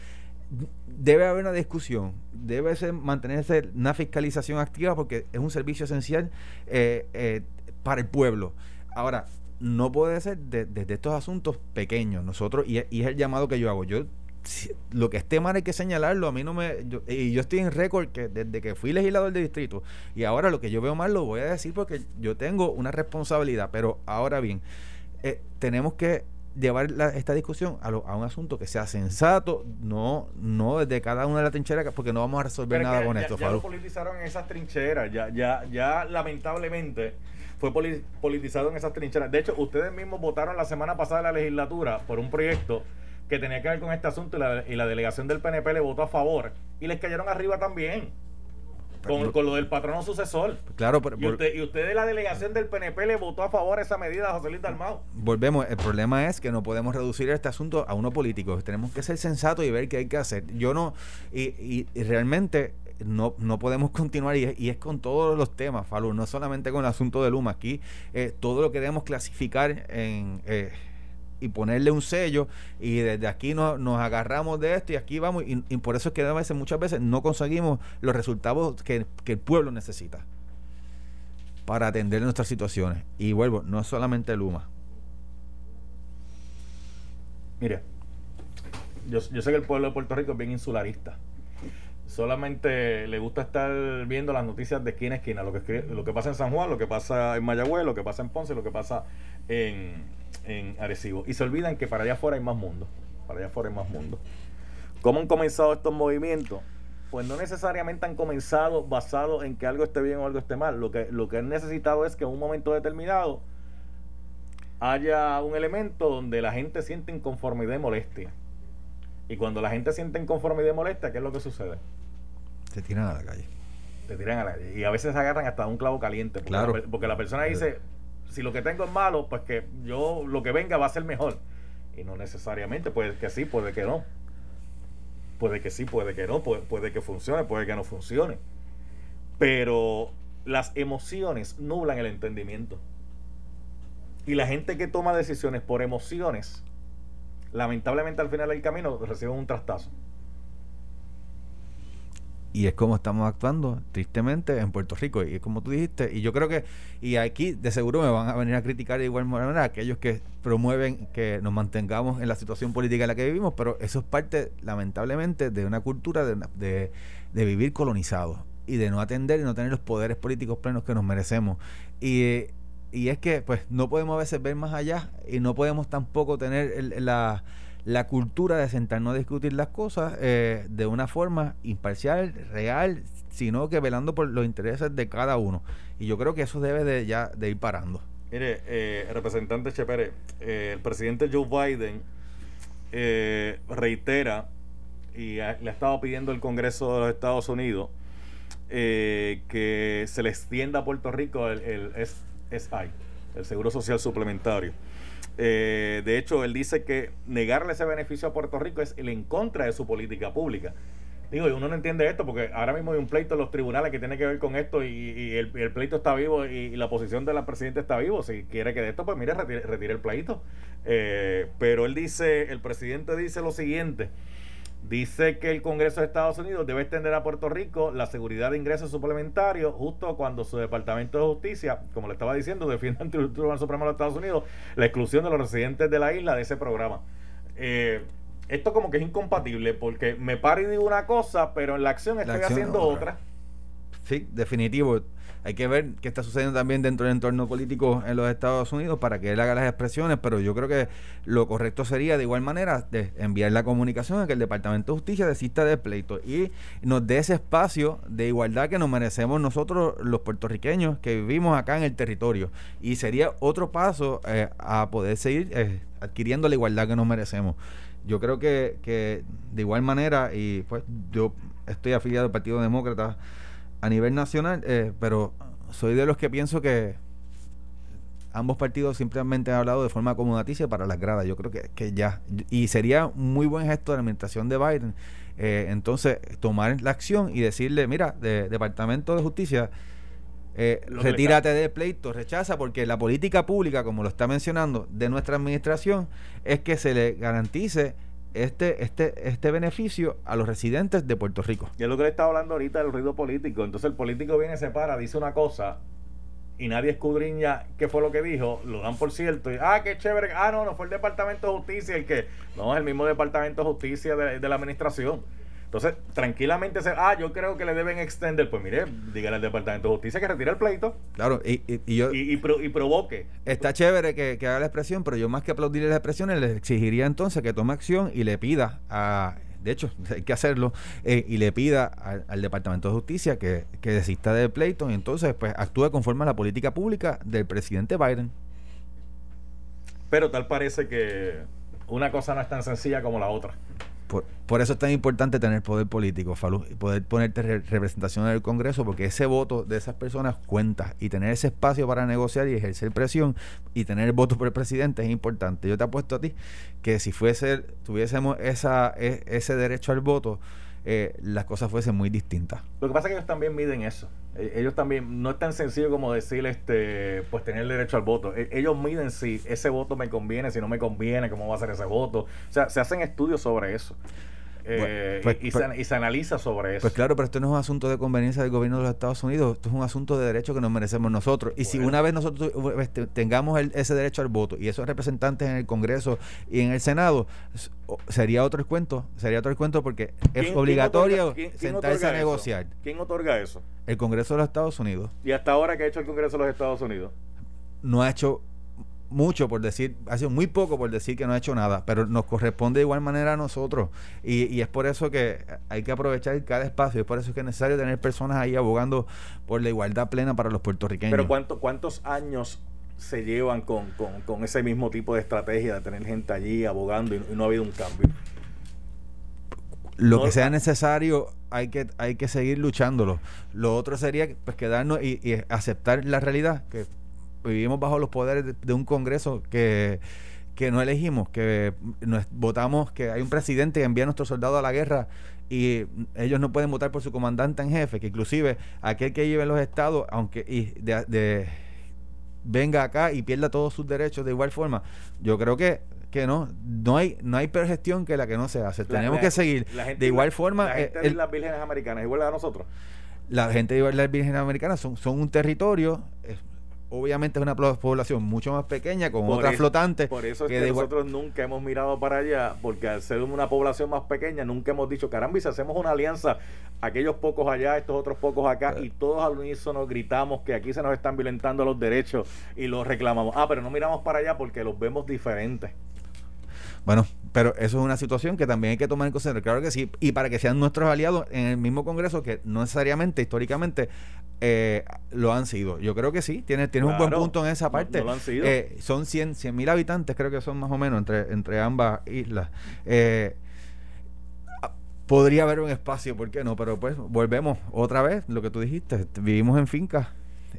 debe haber una discusión, debe ser, mantenerse una fiscalización activa porque es un servicio esencial eh, eh, para el pueblo. Ahora, no puede ser de- desde estos asuntos pequeños. Nosotros, y, y es el llamado que yo hago, yo si- lo que esté mal hay que señalarlo. A mí no me. yo- y yo estoy en récord que desde que fui legislador de distrito y ahora lo que yo veo mal lo voy a decir porque yo tengo una responsabilidad. Pero ahora bien, eh, tenemos que llevar la- esta discusión a, lo- a un asunto que sea sensato, no no desde cada una de las trincheras, porque no vamos a resolver Pero nada que con ya, esto, ya Faru. lo politizaron en esas trincheras, ya, ya, ya lamentablemente fue poli- politizado en esas trincheras. De hecho, ustedes mismos votaron la semana pasada en la legislatura por un proyecto que tenía que ver con este asunto y la, y la delegación del PNP le votó a favor y les cayeron arriba también. Con, Pero- con lo del patrono sucesor. Claro, pero Y usted, y usted de la delegación del PNP le votó a favor esa medida a José Luis Dalmau. volvemos, el problema es que no podemos reducir este asunto a uno político. Tenemos que ser sensatos y ver qué hay que hacer. Yo no, y, y- y realmente no, no podemos continuar, y y es con todos los temas, Falú, no solamente con el asunto de Luma. Aquí eh, todo lo queremos clasificar en. eh, y ponerle un sello y desde aquí nos, agarramos de esto y aquí vamos y, por eso es que muchas veces no conseguimos los resultados que, el pueblo necesita para atender nuestras situaciones y vuelvo no es solamente Luma Mire, yo sé que el pueblo de Puerto Rico es bien insularista. Solamente le gusta estar viendo las noticias de esquina a esquina, lo que, lo que pasa en San Juan, lo que pasa en Mayagüez, lo que pasa en Ponce, lo que pasa en, en Arecibo. Y se olvidan que para allá afuera hay más mundo. Para allá afuera hay más mundo. ¿Cómo han comenzado estos movimientos? Pues no necesariamente han comenzado basados en que algo esté bien o algo esté mal. Lo que, lo que han necesitado es que en un momento determinado haya un elemento donde la gente siente inconformidad y molestia. Y cuando la gente siente inconformidad y molestia, ¿qué es lo que sucede? Se tiran a la calle Te tiran a la Y a veces agarran hasta un clavo caliente. Porque, Claro. la, porque la persona dice, si lo que tengo es malo, pues que yo lo que venga va a ser mejor. Y no necesariamente, puede que sí, puede que no. Puede que sí, puede que no, puede, puede que funcione, puede que no funcione. Pero las emociones nublan el entendimiento. Y la gente que toma decisiones por emociones, lamentablemente al final del camino reciben un trastazo. Y es como estamos actuando tristemente en Puerto Rico. Y es como tú dijiste y yo creo que y aquí de seguro me van a venir a criticar de igual manera aquellos que promueven que nos mantengamos en la situación política en la que vivimos pero eso es parte lamentablemente de una cultura de, de vivir colonizados y de no atender y no tener los poderes políticos plenos que nos merecemos. Y y es que pues no podemos a veces ver más allá y no podemos tampoco tener el- la, la cultura de sentarnos a discutir las cosas eh, de una forma imparcial, real, sino que velando por los intereses de cada uno. Y yo creo que eso debe de ya de ir parando. Mire, eh, representante Chepere, eh, el presidente Joe Biden eh, reitera y le ha estado pidiendo el Congreso de los Estados Unidos eh, que se le extienda a Puerto Rico el, el el Seguro Social Suplementario. Eh, de hecho, él dice que negarle ese beneficio a Puerto Rico es el en contra de su política pública. Digo, y uno no entiende esto porque ahora mismo hay un pleito en los tribunales que tiene que ver con esto y, el, pleito está vivo y, y la posición de la presidenta está vivo. Si quiere que de esto, pues mire, retire, retire el pleito. Eh, pero él dice, el presidente dice lo siguiente. Dice que el Congreso de Estados Unidos debe extender a Puerto Rico la seguridad de ingresos suplementarios justo cuando su Departamento de Justicia, como le estaba diciendo, defiende ante el Tribunal Supremo de los Estados Unidos la exclusión de los residentes de la isla de ese programa. Eh, esto como que es incompatible porque me paro y digo una cosa, pero en la acción La estoy acción haciendo otra. otra. Sí, definitivo. Hay que ver qué está sucediendo también dentro del entorno político en los Estados Unidos para que él haga las expresiones, pero yo creo que lo correcto sería de igual manera de enviar la comunicación a que el Departamento de Justicia desista del pleito y nos dé ese espacio de igualdad que nos merecemos nosotros los puertorriqueños que vivimos acá en el territorio. Y sería otro paso eh, a poder seguir eh, adquiriendo la igualdad que nos merecemos. Yo creo que, que de igual manera, y pues yo estoy afiliado al Partido Demócrata, a nivel nacional, eh, pero soy de los que pienso que ambos partidos simplemente han hablado de forma acomodaticia para las gradas. Yo creo que, que ya. Y sería muy buen gesto de la administración de Biden. eh, entonces, tomar la acción y decirle, mira, de, Departamento de Justicia, eh, retírate del pleito, rechaza, porque la política pública, como lo está mencionando, de nuestra administración, es que se le garantice este, este, este beneficio a los residentes de Puerto Rico. Y es lo que le estaba hablando ahorita del ruido político. Entonces el político viene, se para, dice una cosa y nadie escudriña qué fue lo que dijo, lo dan por cierto. Y, ah, qué chévere. Ah, no, no fue el Departamento de Justicia el que. No, es el mismo Departamento de Justicia de, de la administración. Entonces, tranquilamente se. Ah, yo creo que le deben extender. Pues mire, dígale al Departamento de Justicia que retire el pleito Claro, y, y- y yo... y, y, pro- y provoque. Está chévere que, que haga la expresión, pero yo más que aplaudirle las expresiones, le exigiría entonces que tome acción y le pida a... De hecho, hay que hacerlo, eh, y le pida al, al Departamento de Justicia que, que desista del pleito y entonces pues actúe conforme a la política pública del presidente Biden. Pero tal parece que una cosa no es tan sencilla como la otra. Por, por eso es tan importante tener poder político, Falú, y poder ponerte re- representación en el Congreso, porque ese voto de esas personas cuenta y tener ese espacio para negociar y ejercer presión y tener el voto por el presidente es importante. Yo te apuesto a ti que si fuese tuviésemos esa, e- ese derecho al voto, eh, las cosas fuesen muy distintas. Lo que pasa es que ellos también miden eso. E- Ellos también, no es tan sencillo como decir, este, pues tener el derecho al voto. E- Ellos miden si ese voto me conviene, si no me conviene, cómo va a ser ese voto. O sea, se hacen estudios sobre eso. Eh, Pues- y, y pues- se, y se analiza sobre eso. Pues claro, pero esto no es un asunto de conveniencia del gobierno de los Estados Unidos, esto es un asunto de derecho que nos merecemos nosotros. Y si una vez nosotros tengamos el- ese derecho al voto y esos representantes en el Congreso y en el Senado, sería otro cuento, sería otro cuento porque ¿Quién- es obligatorio otorga- quién- quién sentarse a eso? negociar. ¿Quién otorga eso? El Congreso de los Estados Unidos Y hasta ahora que ha hecho el Congreso de los Estados Unidos. no ha hecho mucho por decir, ha sido muy poco por decir que no ha hecho nada, pero nos corresponde de igual manera a nosotros. Y, y es por eso que hay que aprovechar cada espacio, es por eso que es necesario tener personas ahí abogando por la igualdad plena para los puertorriqueños. Pero ¿cuánto, ¿cuántos años se llevan con, con- con ese mismo tipo de estrategia de tener gente allí abogando y, y no ha habido un cambio? lo No- que sea necesario hay que hay que seguir luchándolo lo otro sería pues quedarnos y, y aceptar la realidad que vivimos bajo los poderes de, de un congreso que que no elegimos que nos votamos que hay un presidente que envía a nuestros soldados a la guerra y ellos no pueden votar por su comandante en jefe que inclusive aquel que lleve los estados aunque y de- de venga acá y pierda todos sus derechos de igual forma. Yo creo que que no no hay no hay peor gestión que la que no se hace. La- Tenemos la- que seguir la gente- de igual forma La eh, gente de las vírgenes americanas, igual a nosotros. la gente de las Vírgenes Americanas son, son un territorio, obviamente es una población mucho más pequeña, con Por otras eso- flotantes. Por eso es que que, de igual- nosotros nunca hemos mirado para allá, porque al ser una población más pequeña, nunca hemos dicho, caramba, y si hacemos una alianza, aquellos pocos allá, estos otros pocos acá, Claro. y todos al unísono gritamos que aquí se nos están violentando los derechos y los reclamamos. Ah, pero no miramos para allá porque los vemos diferentes. Bueno, pero eso es una situación que también hay que tomar en consideración. Claro que sí. Y para que sean nuestros aliados en el mismo Congreso, que no necesariamente, históricamente, eh, lo han sido. Yo creo que sí. Tienes, tienes un buen punto en esa No- parte. no lo han sido. Eh, son 100 mil habitantes, creo que son más o menos entre, entre ambas islas. Eh, podría haber un espacio, ¿por qué no? Pero pues volvemos otra vez, lo que tú dijiste, vivimos en fincas.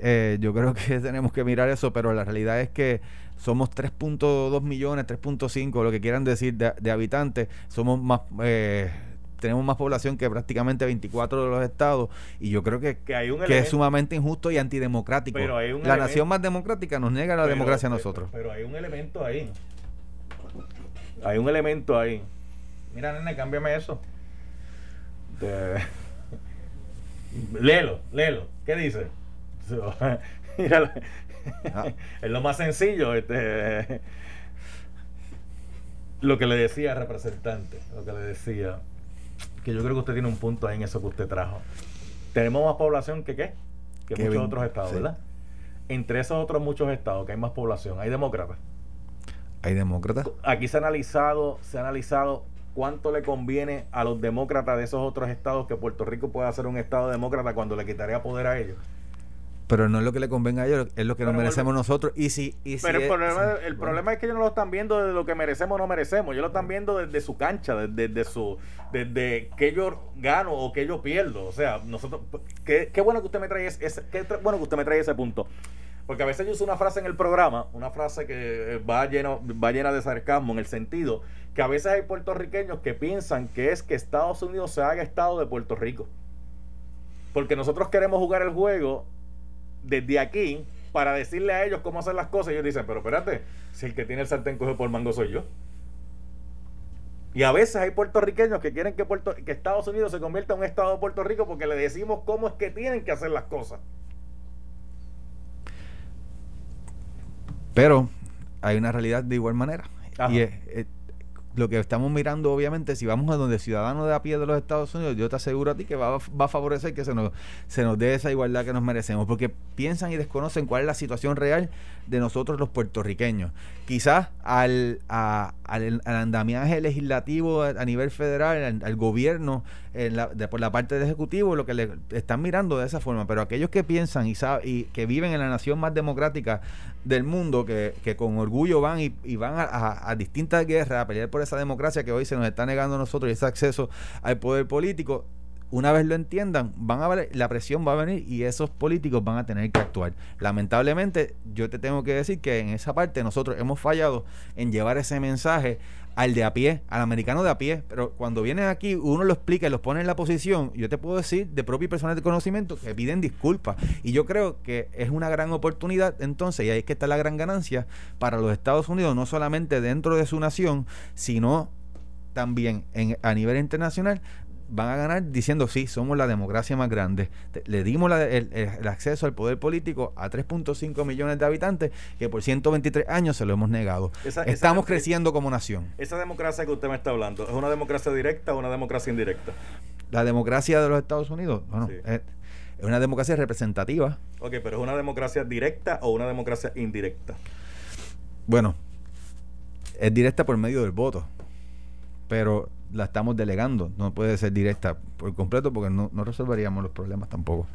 Eh, yo creo que tenemos que mirar eso, pero la realidad es que somos 3.2 millones, 3.5, lo que quieran decir, de, de habitantes. Somos más, eh, tenemos más población que prácticamente 24 de los estados. Y yo creo que, Que hay un que es sumamente injusto y antidemocrático. Pero hay un la elemento- nación más democrática nos niega la Pero- democracia a nosotros. Pero hay un elemento ahí. Hay un elemento ahí. Mira, nene, cámbiame eso. De- Léelo, léelo. ¿Qué dice? Ah. es lo más sencillo. Este, lo que le decía al representante, lo que le decía, que yo creo que usted tiene un punto ahí en eso que usted trajo. Tenemos más población que qué? Que muchos otros estados, sí. ¿verdad? Entre esos otros muchos estados que hay más población, hay demócratas. Hay demócratas. Aquí se ha analizado, se ha analizado cuánto le conviene a los demócratas de esos otros estados que Puerto Rico pueda ser un estado demócrata cuando le quitaría poder a ellos. Pero no es lo que le convenga a ellos, es lo que nos merecemos nosotros. Y si, y si Pero el es- problema, sí, el bueno. problema es que ellos no lo están viendo desde lo que merecemos o no merecemos. Ellos lo están viendo desde su cancha, desde, desde su desde que yo gano o que yo pierdo. O sea, nosotros qué, qué bueno que usted me trae ese, ese- qué bueno que usted me trae ese punto. Porque a veces yo uso una frase en el programa, una frase que eh, va lleno, va llena de sarcasmo en el sentido que a veces hay puertorriqueños que piensan que es que Estados Unidos se haga estado de Puerto Rico. Porque nosotros queremos jugar el juego desde aquí para decirle a ellos cómo hacer las cosas. Ellos dicen, pero espérate, si el que tiene el sartén coge por mango soy yo. Y a veces hay puertorriqueños que quieren que, Puerto, que Estados Unidos se convierta en un estado de Puerto Rico porque le decimos cómo es que tienen que hacer las cosas. Pero hay una realidad de igual manera. Ajá. Y es, es- lo que estamos mirando, obviamente, si vamos a donde ciudadanos de a pie de los Estados Unidos, yo te aseguro a ti que va, va a favorecer que se nos, se nos dé esa igualdad que nos merecemos, porque piensan y desconocen cuál es la situación real de nosotros los puertorriqueños. Quizás al, al, al andamiaje legislativo a, nivel federal, al, al gobierno, en la- por la parte del Ejecutivo, lo que le están mirando de esa forma, pero aquellos que piensan y, sab- y que viven en la nación más democrática del mundo, que, que con orgullo van y, y van a, a- a distintas guerras a pelear por esa democracia que hoy se nos está negando a nosotros y ese acceso al poder político, una vez lo entiendan, van a la presión va a venir y esos políticos van a tener que actuar. Lamentablemente, yo te tengo que decir que en esa parte nosotros hemos fallado en llevar ese mensaje al de a pie, al americano de a pie, pero cuando vienen aquí uno lo explica y los pone en la posición, yo te puedo decir de propio y personal de conocimiento que piden disculpas y yo creo que es una gran oportunidad entonces y ahí es que está la gran ganancia para los Estados Unidos, no solamente dentro de su nación, sino también a nivel internacional van a ganar diciendo sí, somos la democracia más grande. Le dimos la- el, acceso al poder político a 3.5 millones de habitantes que por 123 años se lo hemos negado. Esa- esa- Estamos creciendo como nación. Esa democracia que usted me está hablando, ¿es una democracia directa o una democracia indirecta? La democracia de los Estados Unidos, bueno, Sí. es, es una democracia representativa. Ok, pero ¿es una democracia directa o una democracia indirecta? Bueno, es directa por medio del voto, pero la estamos delegando. No puede ser directa por completo porque no, no resolveríamos los problemas tampoco.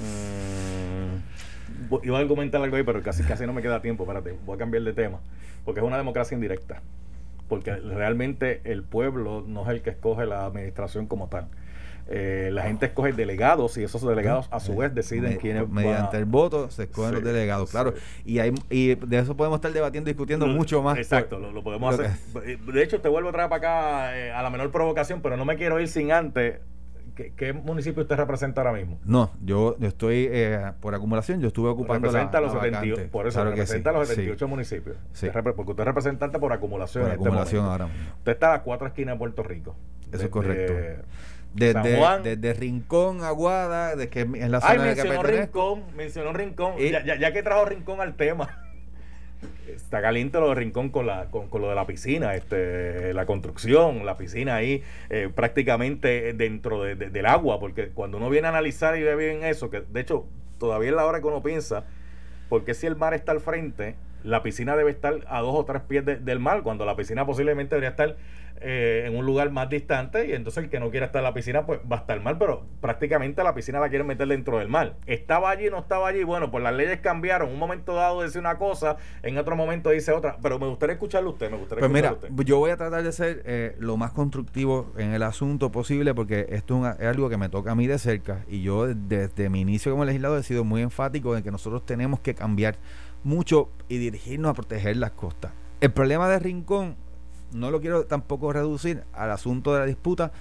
Mm, iba a argumentar algo ahí, pero casi, casi no me queda tiempo. Espérate, voy a cambiar de tema. Porque es una democracia indirecta. Porque realmente el pueblo no es el que escoge la administración como tal. Eh, la gente escoge delegados y esos delegados a su vez deciden Me- quiénes van mediante a- el voto se escogen Sí, los delegados, claro. sí. Y hay y de eso podemos estar debatiendo, discutiendo Lo- mucho más. Exacto, lo, lo podemos hacer. De hecho, te vuelvo a traer para acá eh, a la menor provocación, pero no me quiero ir sin antes. ¿Qué, qué municipio usted representa ahora mismo? No, yo, yo estoy eh, por acumulación, yo estuve ocupando la, representa los la 78, vacante. por eso Claro representa sí, los sí, 78 municipios. Sí. Usted porque usted es representante por acumulación. por en este acumulación momento. ahora mismo. Usted está a las cuatro esquinas de Puerto Rico. Eso Desde es correcto. Desde, Rincón, Aguada, de que en la zona Ay, de mencionó pertenezco. Rincón, mencionó Rincón. Y- Ya, ya- ya que trajo Rincón al tema. Está caliente lo de Rincón con, la, con, con lo de la piscina, este, la construcción, la piscina ahí eh, prácticamente dentro de- de- del agua, porque cuando uno viene a analizar y ve bien eso, que de hecho todavía es la hora que uno piensa, porque si el mar está al frente, la piscina debe estar a dos o tres pies de- del mar, cuando la piscina posiblemente debería estar eh, en un lugar más distante y entonces el que no quiera estar en la piscina pues va a estar mal, pero prácticamente la piscina la quieren meter dentro del mar. Estaba allí, no estaba allí, bueno, pues las leyes cambiaron, un momento dado dice una cosa, en otro momento dice otra, pero me gustaría escucharlo usted, me gustaría Pues mira, usted. yo voy a tratar de ser eh, lo más constructivo en el asunto posible porque esto es, algo que me toca a mí de cerca y yo desde mi inicio como legislador he sido muy enfático en que nosotros tenemos que cambiar mucho y dirigirnos a proteger las costas. El problema de Rincón no lo quiero tampoco reducir al asunto de la disputa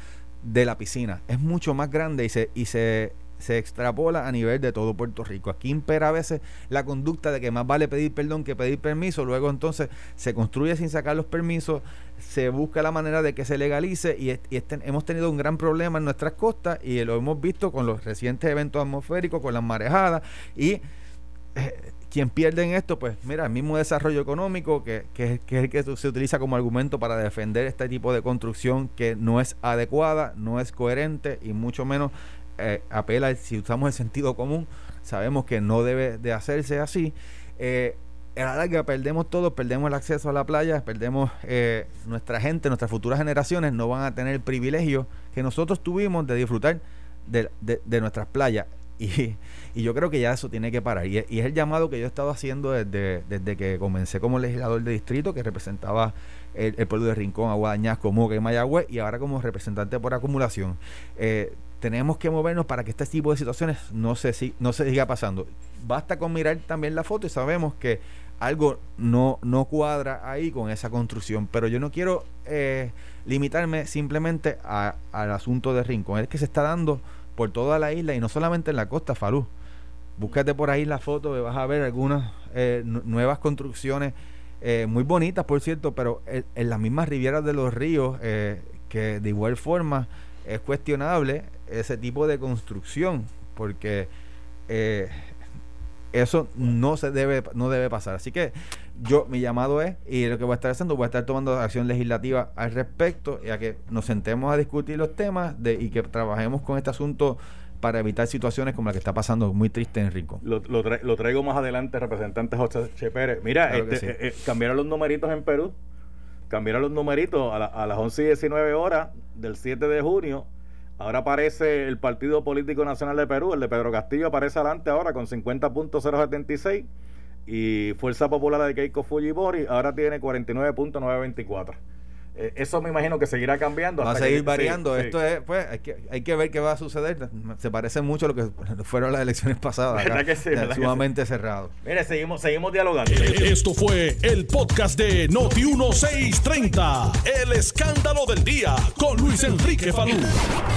de la piscina. Es mucho más grande y se, y se, se extrapola a nivel de todo Puerto Rico. Aquí impera a veces la conducta de que más vale pedir perdón que pedir permiso. Luego entonces se construye sin sacar los permisos, se busca la manera de que se legalice y, y este- hemos tenido un gran problema en nuestras costas y lo hemos visto con los recientes eventos atmosféricos, con las marejadas y eh, quien pierde en esto, pues mira, el mismo desarrollo económico que, que, que es el que se utiliza como argumento para defender este tipo de construcción que no es adecuada, no es coherente y mucho menos eh, apela, si usamos el sentido común, sabemos que no debe de hacerse así. Eh, la larga perdemos todo, perdemos el acceso a la playa, perdemos eh, nuestra gente, nuestras futuras generaciones no van a tener el privilegio que nosotros tuvimos de disfrutar de, de- de nuestras playas. Y, y yo creo que ya eso tiene que parar. Y, es el llamado que yo he estado haciendo desde, desde que comencé como legislador de distrito, que representaba el, pueblo de Rincón, Aguadañasco, Moca y Mayagüez, y ahora como representante por acumulación. Eh, tenemos que movernos para que este tipo de situaciones no se, si- no se siga pasando. Basta con mirar también la foto y sabemos que algo no, no cuadra ahí con esa construcción. Pero yo no quiero eh, limitarme simplemente al asunto de Rincón. Es que se está dando por toda la isla y no solamente en la costa, Falú. Búscate por ahí la foto vas a ver algunas eh, nu- nuevas construcciones eh, muy bonitas, por cierto, pero en, en las mismas rivieras de los ríos, eh, que de igual forma es cuestionable ese tipo de construcción, porque eh, eso no se debe no debe pasar. Así que yo mi llamado es y lo que voy a estar haciendo voy a estar tomando acción legislativa al respecto y a que nos sentemos a discutir los temas y que trabajemos con este asunto para evitar situaciones como la que está pasando muy triste en Rincón. Lo, lo, tra- lo traigo más adelante, representante José Che Pérez. Mira, Claro este, sí. eh, eh, cambiaron los numeritos en Perú. Cambiaron los numeritos a, la- a las 11 y 19 horas del 7 de junio. Ahora aparece el Partido Político Nacional de Perú, el de Pedro Castillo, aparece adelante ahora con 50.076. Y Fuerza Popular de Keiko Fujimori ahora tiene 49.924. Eh, eso me imagino que seguirá cambiando. Va a seguir que- variando. sí, sí. Esto es, pues, hay que, hay que ver qué va a suceder. Se parece mucho a lo que fueron las elecciones pasadas. ¿Verdad acá, que sí? ¿Verdad que sumamente cerrado. Mire, seguimos, seguimos dialogando. Esto fue el podcast de Noti 1630. El escándalo del día con Luis Enrique Falú.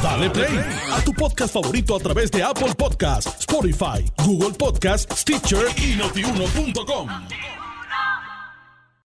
Dale play a tu podcast favorito a través de Apple Podcasts, Spotify, Google Podcasts, Stitcher y notiuno.com.